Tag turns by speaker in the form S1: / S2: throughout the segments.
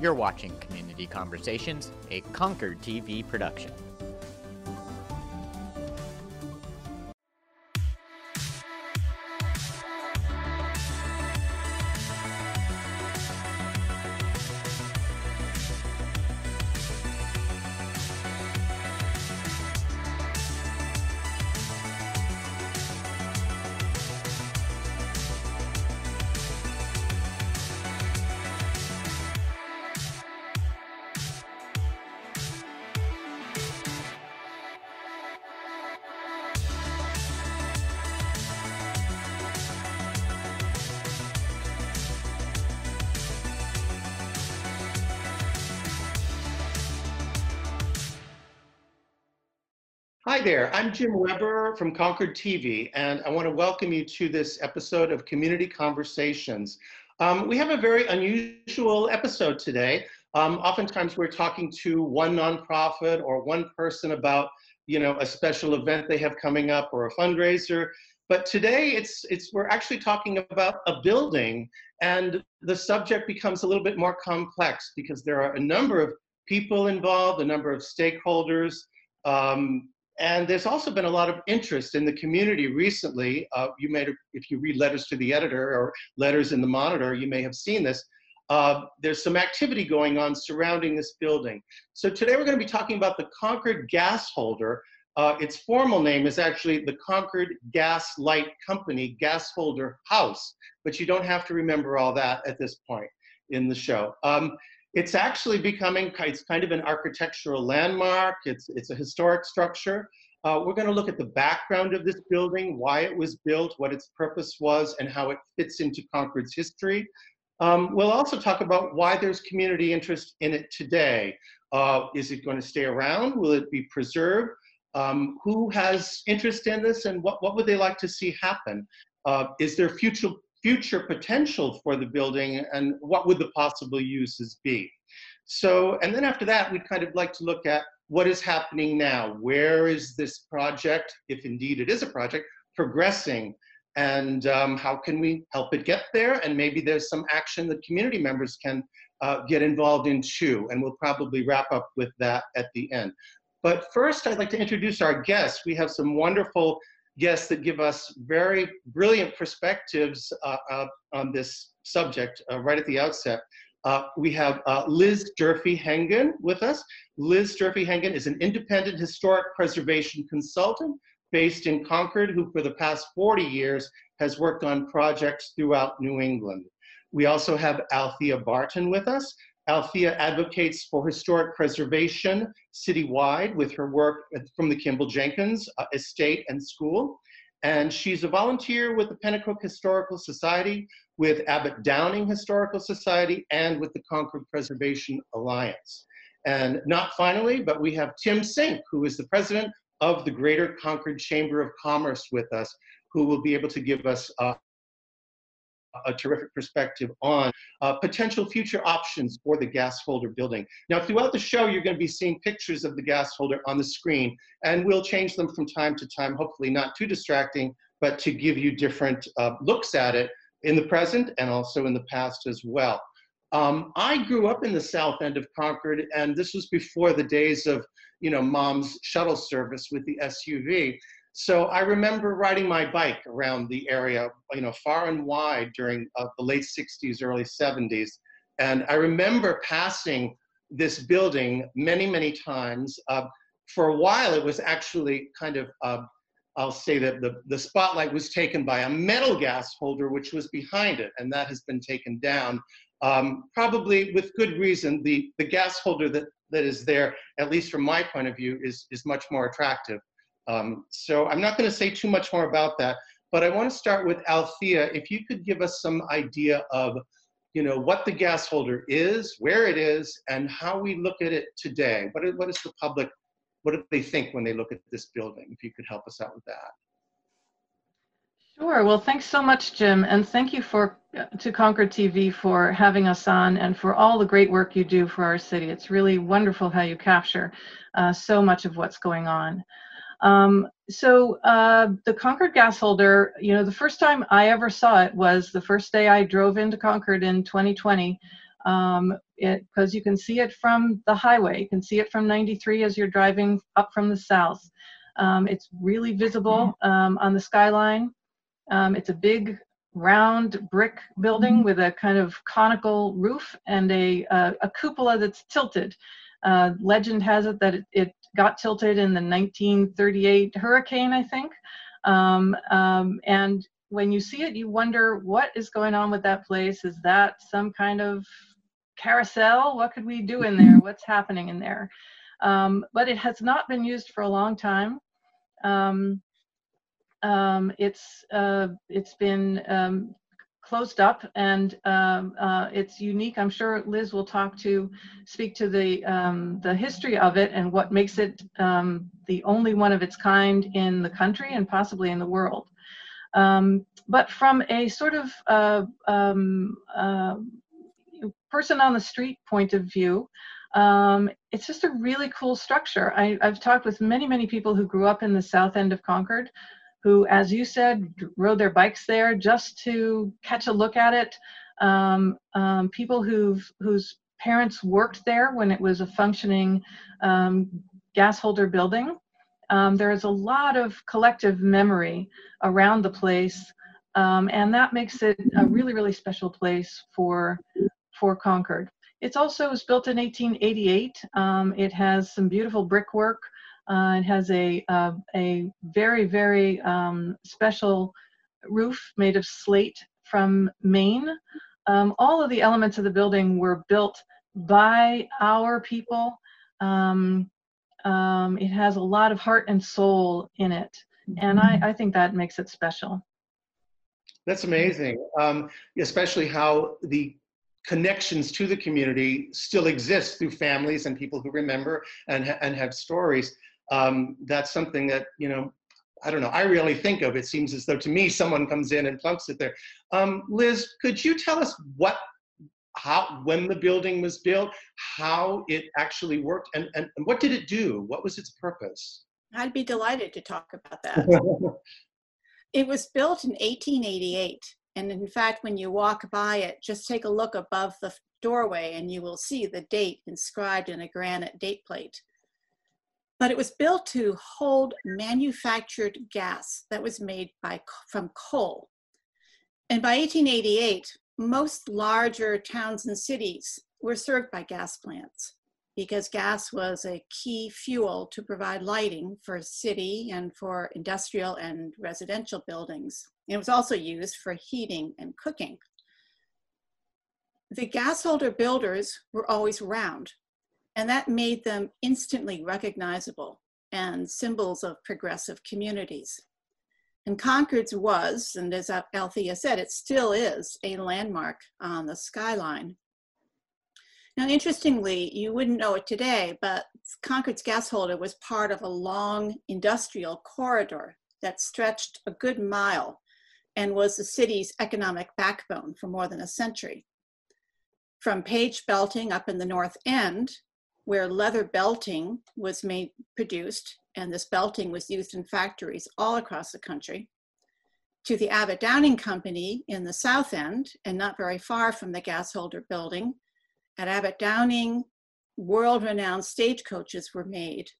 S1: You're watching Community Conversations, a Concord TV production.
S2: Hi there, I'm Jim Weber from Concord TV, and I want to welcome you to this episode of Community Conversations. Um, we have a very unusual episode today. Um, oftentimes we're talking to one nonprofit or one person about, you know, a special event they have coming up or a fundraiser. But today it's, it's, we're actually talking about a building and the subject becomes a little bit more complex because there are a number of people involved, a number of stakeholders, um, and there's also been a lot of interest in the community recently. Uh, you may, if you read letters to the editor or letters in the monitor, you may have seen this. Uh, there's some activity going on surrounding this building. So today we're going to be talking about the Concord Gas Holder. Uh, its formal name is actually the Concord Gas Light Company Gas Holder House, but you don't have to remember all that at this point in the show. Um, it's actually becoming, it's kind of an architectural landmark. It's, it's a historic structure. Uh, we're gonna look at the background of this building, why it was built, what its purpose was, and how it fits into Concord's history. Um, we'll also talk about why there's community interest in it today. Uh, is it going to stay around? Will it be preserved? Um, who has interest in this and what, what would they like to see happen? Uh, is there future future potential for the building and what would the possible uses be. So, and then after that, we'd kind of like to look at what is happening now. Where is this project, if indeed it is a project, progressing? And um, how can we help it get there? And maybe there's some action that community members can uh, get involved in too. And we'll probably wrap up with that at the end. But first, I'd like to introduce our guests. We have some wonderful guests that give us very brilliant perspectives uh, uh, on this subject uh, right at the outset. Uh, we have uh, Liz Durfee Hengen with us. Liz Durfee Hengen is an independent historic preservation consultant based in Concord who for the past 40 years has worked on projects throughout New England. We also have Althea Barton with us. Althea advocates for historic preservation citywide with her work from the Kimball Jenkins uh, Estate and School. And she's a volunteer with the Penacook Historical Society, with Abbott Downing Historical Society, and with the Concord Preservation Alliance. And not finally, but we have Tim Sink, who is the president of the Greater Concord Chamber of Commerce with us, who will be able to give us uh, a terrific perspective on uh, potential future options for the gas holder building. Now, throughout the show, you're going to be seeing pictures of the gas holder on the screen, and we'll change them from time to time, hopefully not too distracting, but to give you different uh, looks at it in the present and also in the past as well. Um, I grew up in the south end of Concord, and this was before the days of, you know, mom's shuttle service with the SUV. So I remember riding my bike around the area, you know, far and wide during uh, the late 60s, early 70s. And I remember passing this building many, many times. Uh, for a while, it was actually kind of, uh, I'll say that the, the spotlight was taken by a metal gas holder, which was behind it, and that has been taken down. Um, probably with good reason, the, the gas holder that, that is there, at least from my point of view, is, is much more attractive. Um, so I'm not going to say too much more about that, but I want to start with Althea. If you could give us some idea of, you know, what the gas holder is, where it is, and how we look at it today. What is, what is the public, what do they think when they look at this building? If you could help us out with that.
S3: Sure. Well, thanks so much, Jim, and thank you for to Concord TV for having us on and for all the great work you do for our city. It's really wonderful how you capture uh, so much of what's going on. Um, so uh, the Concord gas holder, you know, the first time I ever saw it was the first day I drove into Concord in 2020. um, because you can see it from the highway. You can see it from 93 as you're driving up from the south. Um, it's really visible um, on the skyline. Um, it's a big round brick building with a kind of conical roof and a, uh, a cupola that's tilted. Uh, legend has it that it, it, got tilted in the 1938 hurricane, I think. Um, um, and when you see it, you wonder what is going on with that place. Is that some kind of carousel? What could we do in there? What's happening in there? Um, but it has not been used for a long time. Um, um, it's uh, it's been um, closed up and um, uh, it's unique. I'm sure Liz will talk to speak to the um, the history of it and what makes it um, the only one of its kind in the country and possibly in the world. Um, but from a sort of uh, um, uh, person on the street point of view, um, it's just a really cool structure. I, have talked with many, many people who grew up in the south end of Concord who, as you said, rode their bikes there just to catch a look at it. Um, um, people who've, whose parents worked there when it was a functioning um, gas holder building. Um, there is a lot of collective memory around the place, um, and that makes it a really, really special place for, for Concord. It's also was built in 1888. Um, it has some beautiful brickwork. Uh, it has a, uh, a very, very um, special roof made of slate from Maine. Um, all of the elements of the building were built by our people. Um, um it has a lot of heart and soul in it, and I, I think that makes it special.
S2: That's amazing, um, especially how the connections to the community still exist through families and people who remember and, and have stories um, that's something that, you know, I don't know, I really think of. It seems as though to me someone comes in and plunks it there. Um, Liz, could you tell us what, how, when the building was built, how it actually worked, and, and, and what did it do? What was its purpose?
S4: I'd be delighted to talk about that. it was built in 1888. And in fact, when you walk by it, just take a look above the doorway and you will see the date inscribed in a granite date plate but it was built to hold manufactured gas that was made by, from coal. And by 1888, most larger towns and cities were served by gas plants because gas was a key fuel to provide lighting for city and for industrial and residential buildings. It was also used for heating and cooking. The gas holder builders were always round and that made them instantly recognizable and symbols of progressive communities. And Concord's was, and as Althea said, it still is a landmark on the skyline. Now, interestingly, you wouldn't know it today, but Concord's gas holder was part of a long industrial corridor that stretched a good mile and was the city's economic backbone for more than a century. From Page Belting up in the North End where leather belting was made produced, and this belting was used in factories all across the country, to the Abbott Downing Company in the South End, and not very far from the gas holder building. At Abbott Downing, world renowned stagecoaches were made.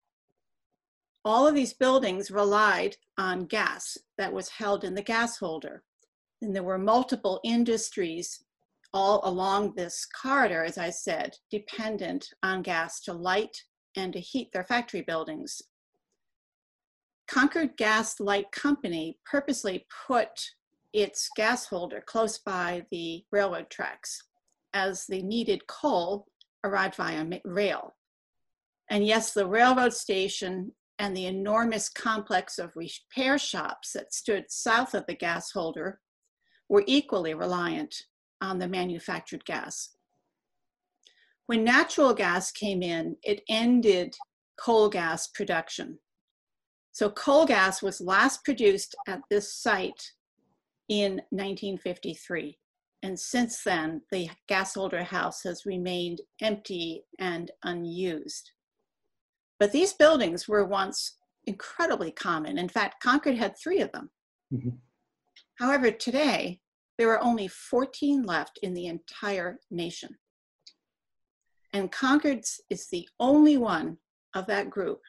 S4: All of these buildings relied on gas that was held in the gas holder. And there were multiple industries all along this corridor, as I said, dependent on gas to light and to heat their factory buildings. Concord Gas Light Company purposely put its gas holder close by the railroad tracks as the needed coal arrived via rail. And yes, the railroad station and the enormous complex of repair shops that stood south of the gas holder were equally reliant on the manufactured gas. When natural gas came in, it ended coal gas production. So coal gas was last produced at this site in 1953. And since then, the gas holder house has remained empty and unused. But these buildings were once incredibly common. In fact, Concord had three of them. Mm -hmm. However, today, there are only 14 left in the entire nation. And Concord is the only one of that group,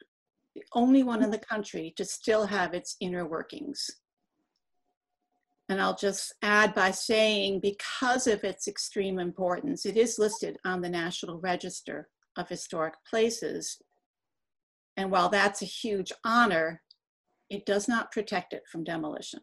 S4: the only one in the country to still have its inner workings. And I'll just add by saying, because of its extreme importance, it is listed on the National Register of Historic Places. And while that's a huge honor, it does not protect it from demolition.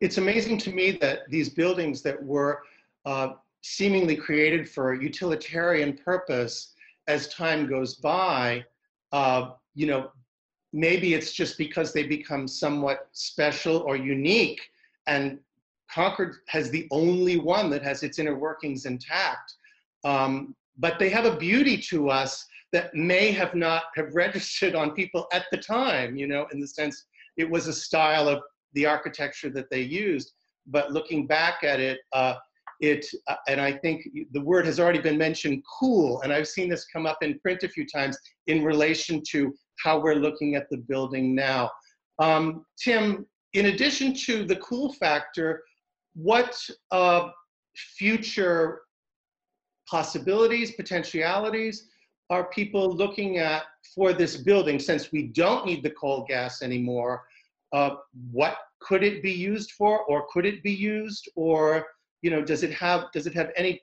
S2: It's amazing to me that these buildings that were uh, seemingly created for utilitarian purpose, as time goes by, uh, you know, maybe it's just because they become somewhat special or unique and Concord has the only one that has its inner workings intact. Um, but they have a beauty to us that may have not have registered on people at the time, you know, in the sense it was a style of the architecture that they used. But looking back at it, uh, it uh, and I think the word has already been mentioned, cool. And I've seen this come up in print a few times in relation to how we're looking at the building now. Um, Tim, in addition to the cool factor, what uh, future possibilities, potentialities are people looking at for this building since we don't need the coal gas anymore? Uh, what could it be used for, or could it be used, or you know, does it have does it have any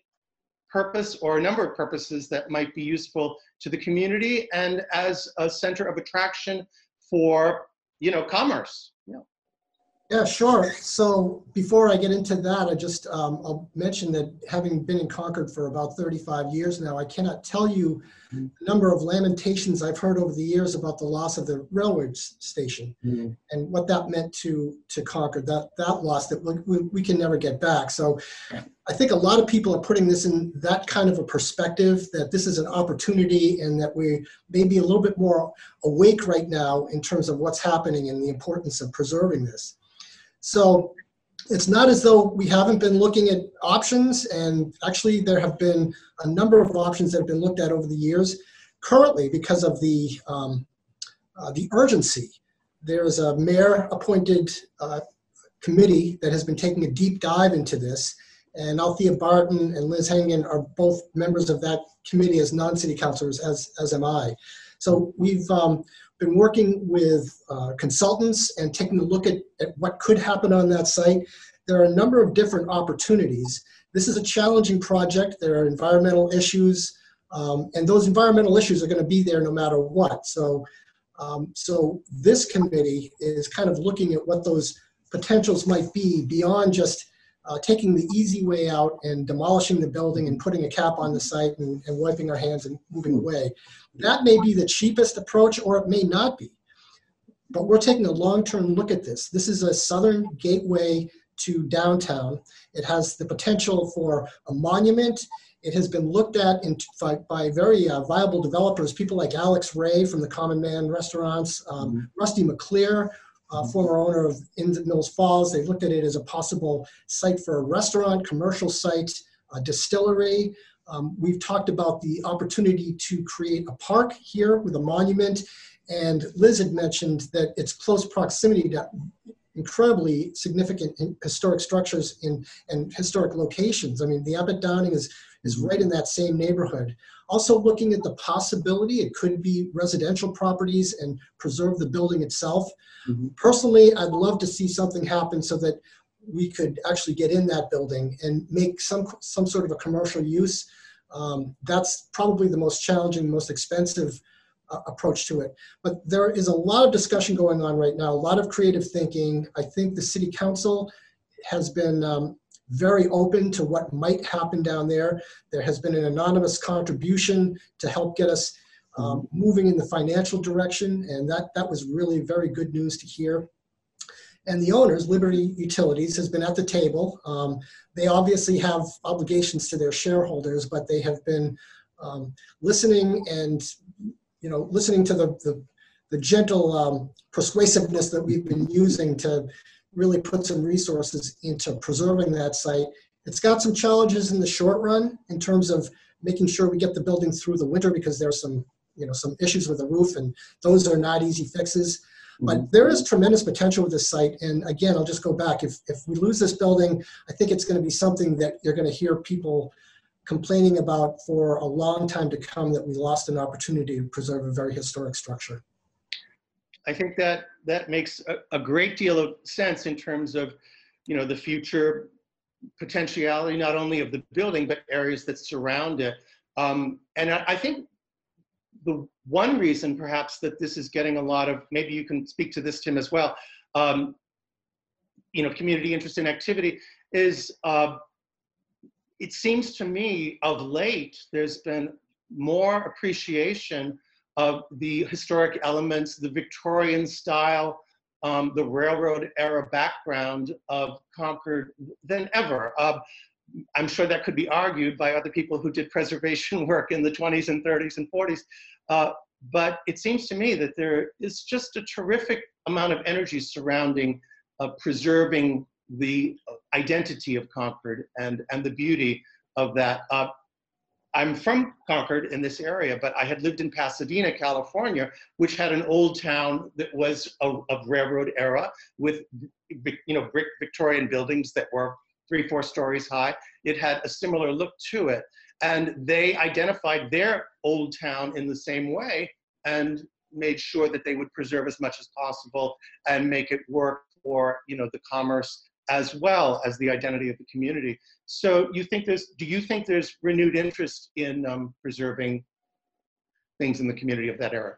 S2: purpose or a number of purposes that might be useful to the community and as a center of attraction for you know commerce? Yeah,
S5: sure. So before I get into that, I just um, I'll mention that having been in Concord for about 35 years now, I cannot tell you the number of lamentations I've heard over the years about the loss of the railroad station
S6: Mm-hmm.
S5: and what that meant to to Concord. That that loss that we, we can never get back. So I think a lot of people are putting this in that kind of a perspective that this is an opportunity and that we may be a little bit more awake right now in terms of what's happening and the importance of preserving this. So it's not as though we haven't been looking at options, and actually, there have been a number of options that have been looked at over the years. Currently, because of the um, uh, the urgency, there is a mayor-appointed uh, committee that has been taking a deep dive into this, and Althea Barton and Liz Hengen are both members of that committee as non-city councilors, as as am I. So we've um, been working with uh, consultants and taking a look at, at what could happen on that site. There are a number of different opportunities. This is a challenging project. There are environmental issues, um, and those environmental issues are going to be there no matter what. So, um, so this committee is kind of looking at what those potentials might be beyond just uh, taking the easy way out and demolishing the building and putting a cap on the site and, and wiping our hands and moving away. That may be the cheapest approach, or it may not be. But we're taking a long-term look at this. This is a southern gateway to downtown. It has the potential for a monument. It has been looked at in, by, by very uh, viable developers, people like Alex Ray from the Common Man Restaurants, um, Rusty McLear, uh, former owner of Mills Falls. They looked at it as a possible site for a restaurant, commercial site, a distillery. Um, we've talked about the opportunity to create a park here with a monument. And Liz had mentioned that it's close proximity to incredibly significant historic structures in, and historic locations. I mean, the Abbott Downing is, is right in that same neighborhood. Also looking at the possibility, it could be residential properties and preserve the building itself.
S6: Mm-hmm.
S5: Personally, I'd love to see something happen so that we could actually get in that building and make some some sort of a commercial use. Um, that's probably the most challenging, most expensive uh, approach to it. But there is a lot of discussion going on right now, a lot of creative thinking. I think the city council has been um, very open to what might happen down there. There has been an anonymous contribution to help get us um, moving in the financial direction, and that that was really very good news to hear. And the owners, Liberty Utilities, has been at the table. Um, they obviously have obligations to their shareholders, but they have been um, listening and, you know, listening to the, the, the gentle um, persuasiveness that we've been using to really put some resources into preserving that site. It's got some challenges in the short run in terms of making sure we get the building through the winter because there's some, you know, some issues with the roof and those are not easy fixes. But there is tremendous potential with this site. And again, I'll just go back. If, if we lose this building, I think it's going to be something that you're going to hear people complaining about for a long time to come that we lost an opportunity to preserve a very historic structure.
S2: I think that that makes a, a great deal of sense in terms of, you know, the future potentiality not only of the building but areas that surround it. Um, and I, I think the one reason perhaps that this is getting a lot of maybe you can speak to this tim as well um, you know community interest and activity is uh, it seems to me of late there's been more appreciation of the historic elements the victorian style um, the railroad era background of concord than ever uh, I'm sure that could be argued by other people who did preservation work in the 20s and 30s and 40s. Uh, but it seems to me that there is just a terrific amount of energy surrounding uh, preserving the identity of Concord and, and the beauty of that. Uh, I'm from Concord in this area, but I had lived in Pasadena, California, which had an old town that was of, of railroad era with, you know, brick Victorian buildings that were three, four stories high. It had a similar look to it. And they identified their old town in the same way and made sure that they would preserve as much as possible and make it work for you know the commerce as well as the identity of the community. So you think there's, do you think there's renewed interest in um, preserving things in the community of that era?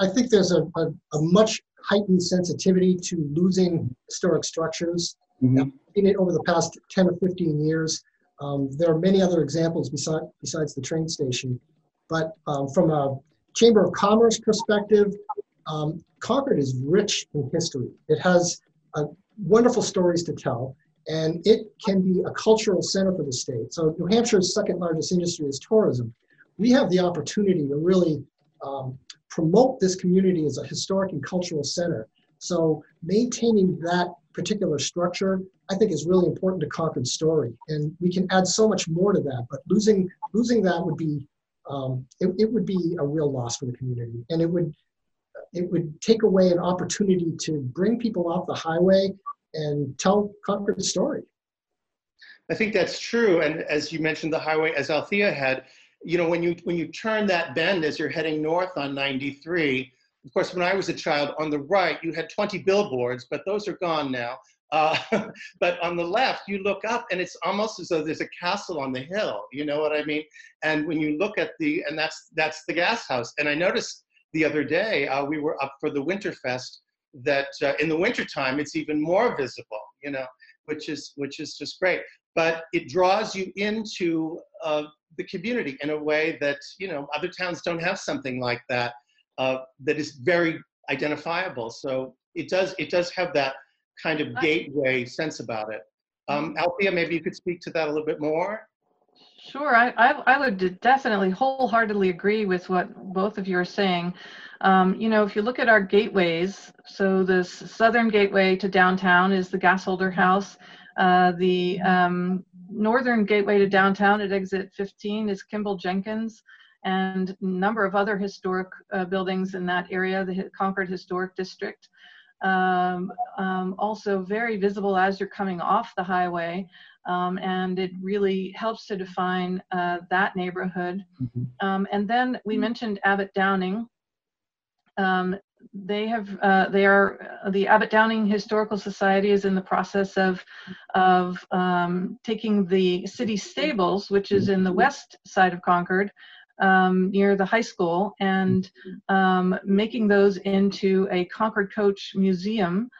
S5: I think there's a, a, a much heightened sensitivity to losing historic structures. Mm-hmm. seen it over the past 10 or 15 years. Um, there are many other examples beside, besides the train station. But um, from a Chamber of Commerce perspective, um, Concord is rich in history. It has uh, wonderful stories to tell, and it can be a cultural center for the state. So New Hampshire's second largest industry is tourism. We have the opportunity to really um, promote this community as a historic and cultural center. So maintaining that particular structure, I think is really important to Concord's story. And we can add so much more to that, but losing, losing that would be, um, it, it would be a real loss for the community. And it would, it would take away an opportunity to bring people off the highway and tell Concord's story.
S2: I think that's true. And as you mentioned, the highway, as Althea had, you know, when you when you turn that bend as you're heading north on 93, of course, when I was a child, on the right, you had 20 billboards, but those are gone now. Uh, but on the left, you look up and it's almost as though there's a castle on the hill. You know what I mean? And when you look at the, and that's that's the gas house. And I noticed the other day uh, we were up for the Winterfest that uh, in the wintertime it's even more visible. You know, which is which is just great. But it draws you into uh, the community in a way that you know other towns don't have something like that uh, that is very identifiable. So it does it does have that kind of gateway sense about it. Um, Althea, maybe you could speak to that a little bit more.
S3: Sure, I, I, I, would definitely wholeheartedly agree with what both of you are saying. Um, you know, if you look at our gateways, so this southern gateway to downtown is the Gasholder House. Uh, the um, northern gateway to downtown at exit 15 is Kimball Jenkins and a number of other historic uh, buildings in that area, the Concord Historic District. Um, um, also very visible as you're coming off the highway. Um, and it really helps to define uh, that neighborhood. Mm-hmm. Um, and then we mentioned Abbott Downing. Um, they have uh, they are uh, the Abbott Downing Historical Society is in the process of of um, taking the city stables, which is in the west side of Concord, um, near the high school and um, making those into a Concord Coach Museum.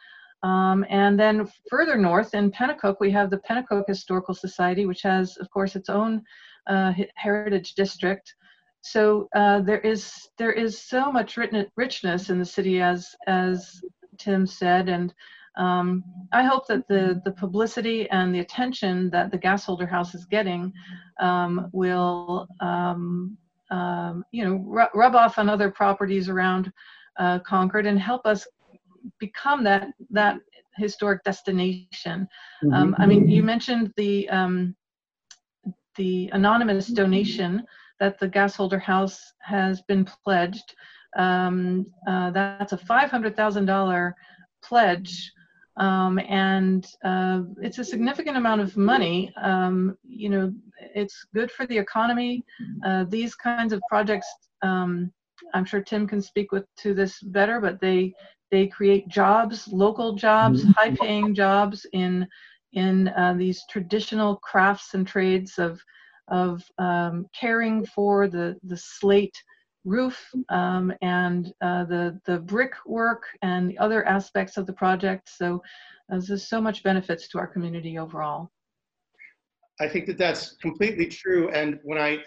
S3: Um, and then further north in Penacook, we have the Penacook Historical Society, which has, of course, its own uh, heritage district. So uh, there is there is so much richness in the city, as as Tim said, and um, I hope that the, the publicity and the attention that the Gasholder House is getting um, will um, um, you know, rub off on other properties around uh, Concord and help us become that that historic destination. Mm-hmm. Um, I mean, you mentioned the um, the anonymous donation that the Gasholder House has been pledged. Um, uh, that's a $500,000 pledge, um, and uh, it's a significant amount of money. Um, you know, it's good for the economy. Uh, these kinds of projects, um, I'm sure Tim can speak with to this better, but they they create jobs, local jobs,
S5: Mhm.
S3: high-paying jobs in in uh, these traditional crafts and trades of of um, caring for the the slate roof um, and uh, the the brick work and the other aspects of the project. So uh, there's so much benefits to our community overall.
S2: I think that that's completely true. And when I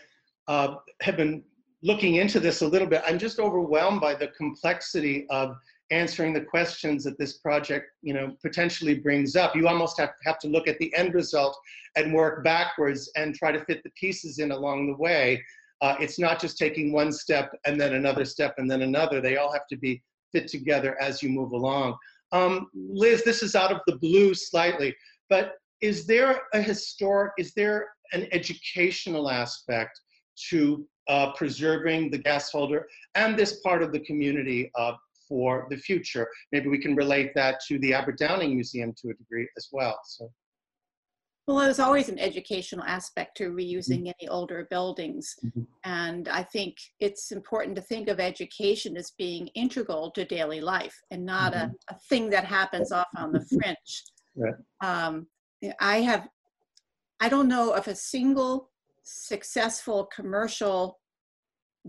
S2: uh, have been looking into this a little bit, I'm just overwhelmed by the complexity of answering the questions that this project, you know, potentially brings up. You almost have, have to look at the end result and work backwards and try to fit the pieces in along the way. Uh, it's not just taking one step and then another step and then another. They all have to be fit together as you move along. Um, Liz, this is out of the blue slightly, but is there a historic, is there an educational aspect to uh, preserving the gas holder and this part of the community uh, for the future? Maybe we can relate that to the Abbott Downing Museum to a degree as well. So.
S4: Well, there's always an educational aspect to reusing any older buildings.
S2: Mhm.
S4: And I think it's important to think of education as being integral to daily life and not a, a thing that happens off on the fringe.
S2: Right.
S4: Um, I have, I don't know of a single successful commercial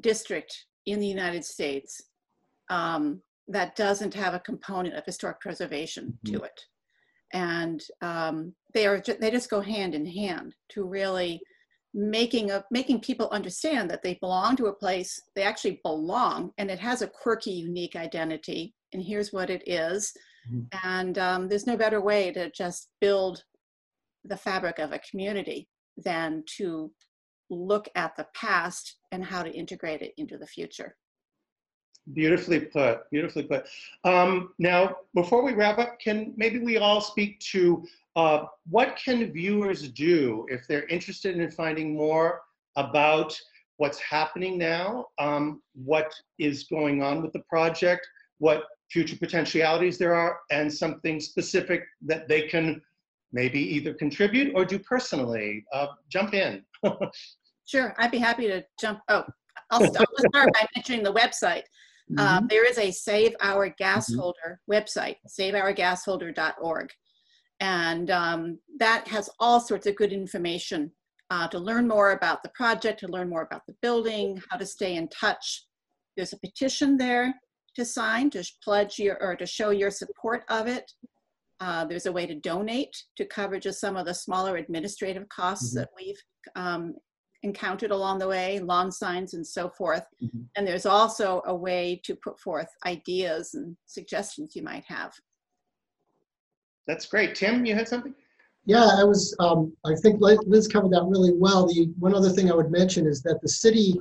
S4: district in the United States um, that doesn't have a component of historic preservation to it. And um, they are they just go hand in hand to really making a making people understand that they belong to a place they actually belong and it has a quirky unique identity and here's what it is.
S2: Mhm.
S4: and um, there's no better way to just build the fabric of a community than to look at the past and how to integrate it into the future.
S2: Beautifully put, beautifully put. Um, now, before we wrap up, can maybe we all speak to uh, what can viewers do if they're interested in finding more about what's happening now, um, what is going on with the project, what future potentialities there are, and something specific that they can maybe either contribute or do personally. Uh, jump in.
S4: sure i'd be happy to jump oh i'll, I'll start by mentioning the website Uh, there is a Save Our Gas
S2: Mhm.
S4: Holder website, saveourgasholder.org. And um, that has all sorts of good information uh, to learn more about the project, to learn more about the building, how to stay in touch. There's a petition there to sign, to pledge your, or to show your support of it. Uh, there's a way to donate to cover just some of the smaller administrative costs
S2: Mhm.
S4: that we've um, encountered along the way, lawn signs and so forth.
S2: Mhm.
S4: And there's also a way to put forth ideas and suggestions you might have.
S2: That's great. Tim, you had something?
S5: Yeah, I was, um, I think Liz Liz covered that really well. The one other thing I would mention is that the city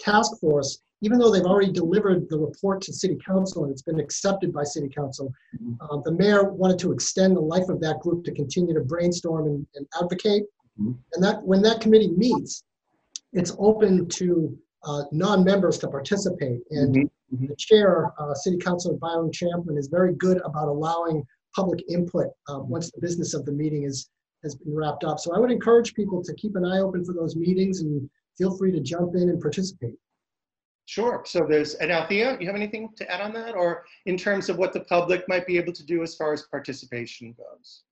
S5: task force, even though they've already delivered the report to city council and it's been accepted by city council, uh, the mayor wanted to extend the life of that group to continue to brainstorm and, and advocate.
S2: Mhm.
S5: And that, when that committee meets, it's open to uh, non-members to participate. And
S2: Mhm, mhm.
S5: the chair, uh, City Councilor Byron Champlin, is very good about allowing public input uh, once the business of the meeting is, has been wrapped up. So I would encourage people to keep an eye open for those meetings and feel free to jump in and participate.
S2: Sure. So there's, and Althea, you have anything to add on that? Or in terms of what the public might be able to do as far as participation goes?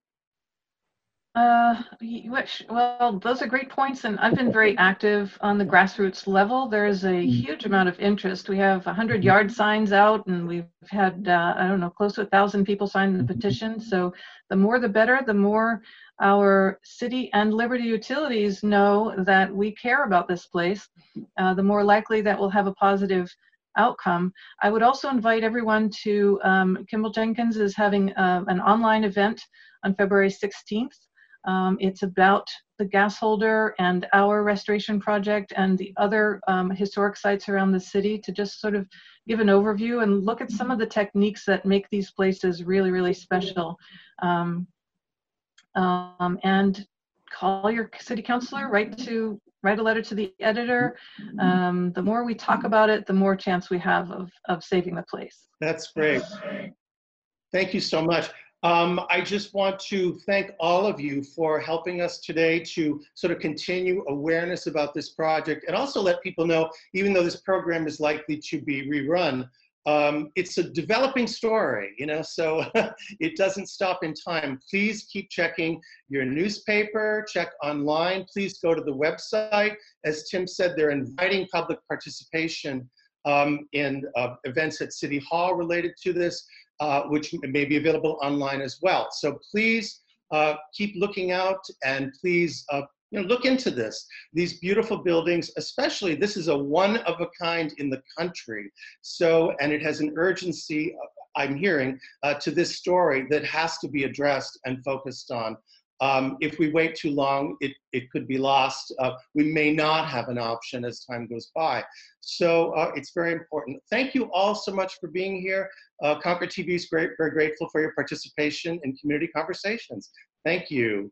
S3: Uh, which, well, those are great points, and I've been very active on the grassroots level. There's a huge amount of interest. We have 100 yard signs out, and we've had, uh, I don't know, close to a thousand people sign the petition. So the more the better, the more our city and Liberty Utilities know that we care about this place, uh, the more likely that we'll have a positive outcome. I would also invite everyone to, um, Kimball Jenkins is having uh, an online event on February 16th. Um, it's about the gas holder and our restoration project and the other um, historic sites around the city to just sort of give an overview and look at some of the techniques that make these places really, really special. Um, um, and call your city councilor, write to write a letter to the editor. Um, the more we talk about it, the more chance we have of, of saving the place.
S2: That's great. Thank you so much. Um, I just want to thank all of you for helping us today to sort of continue awareness about this project and also let people know, even though this program is likely to be rerun, um, it's a developing story, you know, so it doesn't stop in time. Please keep checking your newspaper, check online. Please go to the website. As Tim said, they're inviting public participation um, in uh, events at City Hall related to this uh, which may be available online as well. So please uh, keep looking out and please uh, you know, look into this. These beautiful buildings, especially this is a one of a kind in the country. So, and it has an urgency, uh, I'm hearing, uh, to this story that has to be addressed and focused on. Um, if we wait too long, it, it could be lost. Uh, we may not have an option as time goes by. So uh, it's very important. Thank you all so much for being here. Uh, Concord TV is great, very grateful for your participation in community conversations. Thank you.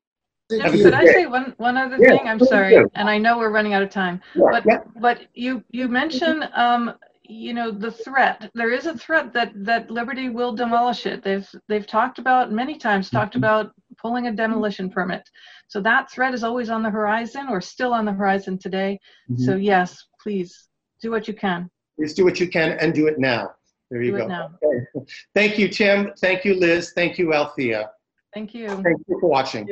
S5: Thank
S3: could I say one, one other
S2: Yeah,
S3: thing? I'm sorry, and I know we're running out of time. But,
S2: Yeah.
S3: but you, you mentioned, um, you know, the threat. There is a threat that, that Liberty will demolish it. They've, they've talked about, many times, talked
S2: Mm-hmm.
S3: about pulling a demolition permit. So that threat is always on the horizon or still on the horizon today.
S2: Mm-hmm.
S3: So yes, please, do what you can.
S2: Please do what you can and do it now. There you
S3: Do
S2: go. Okay. Thank you, Tim. Thank you, Liz. Thank you, Althea.
S3: Thank you.
S2: Thank you for watching.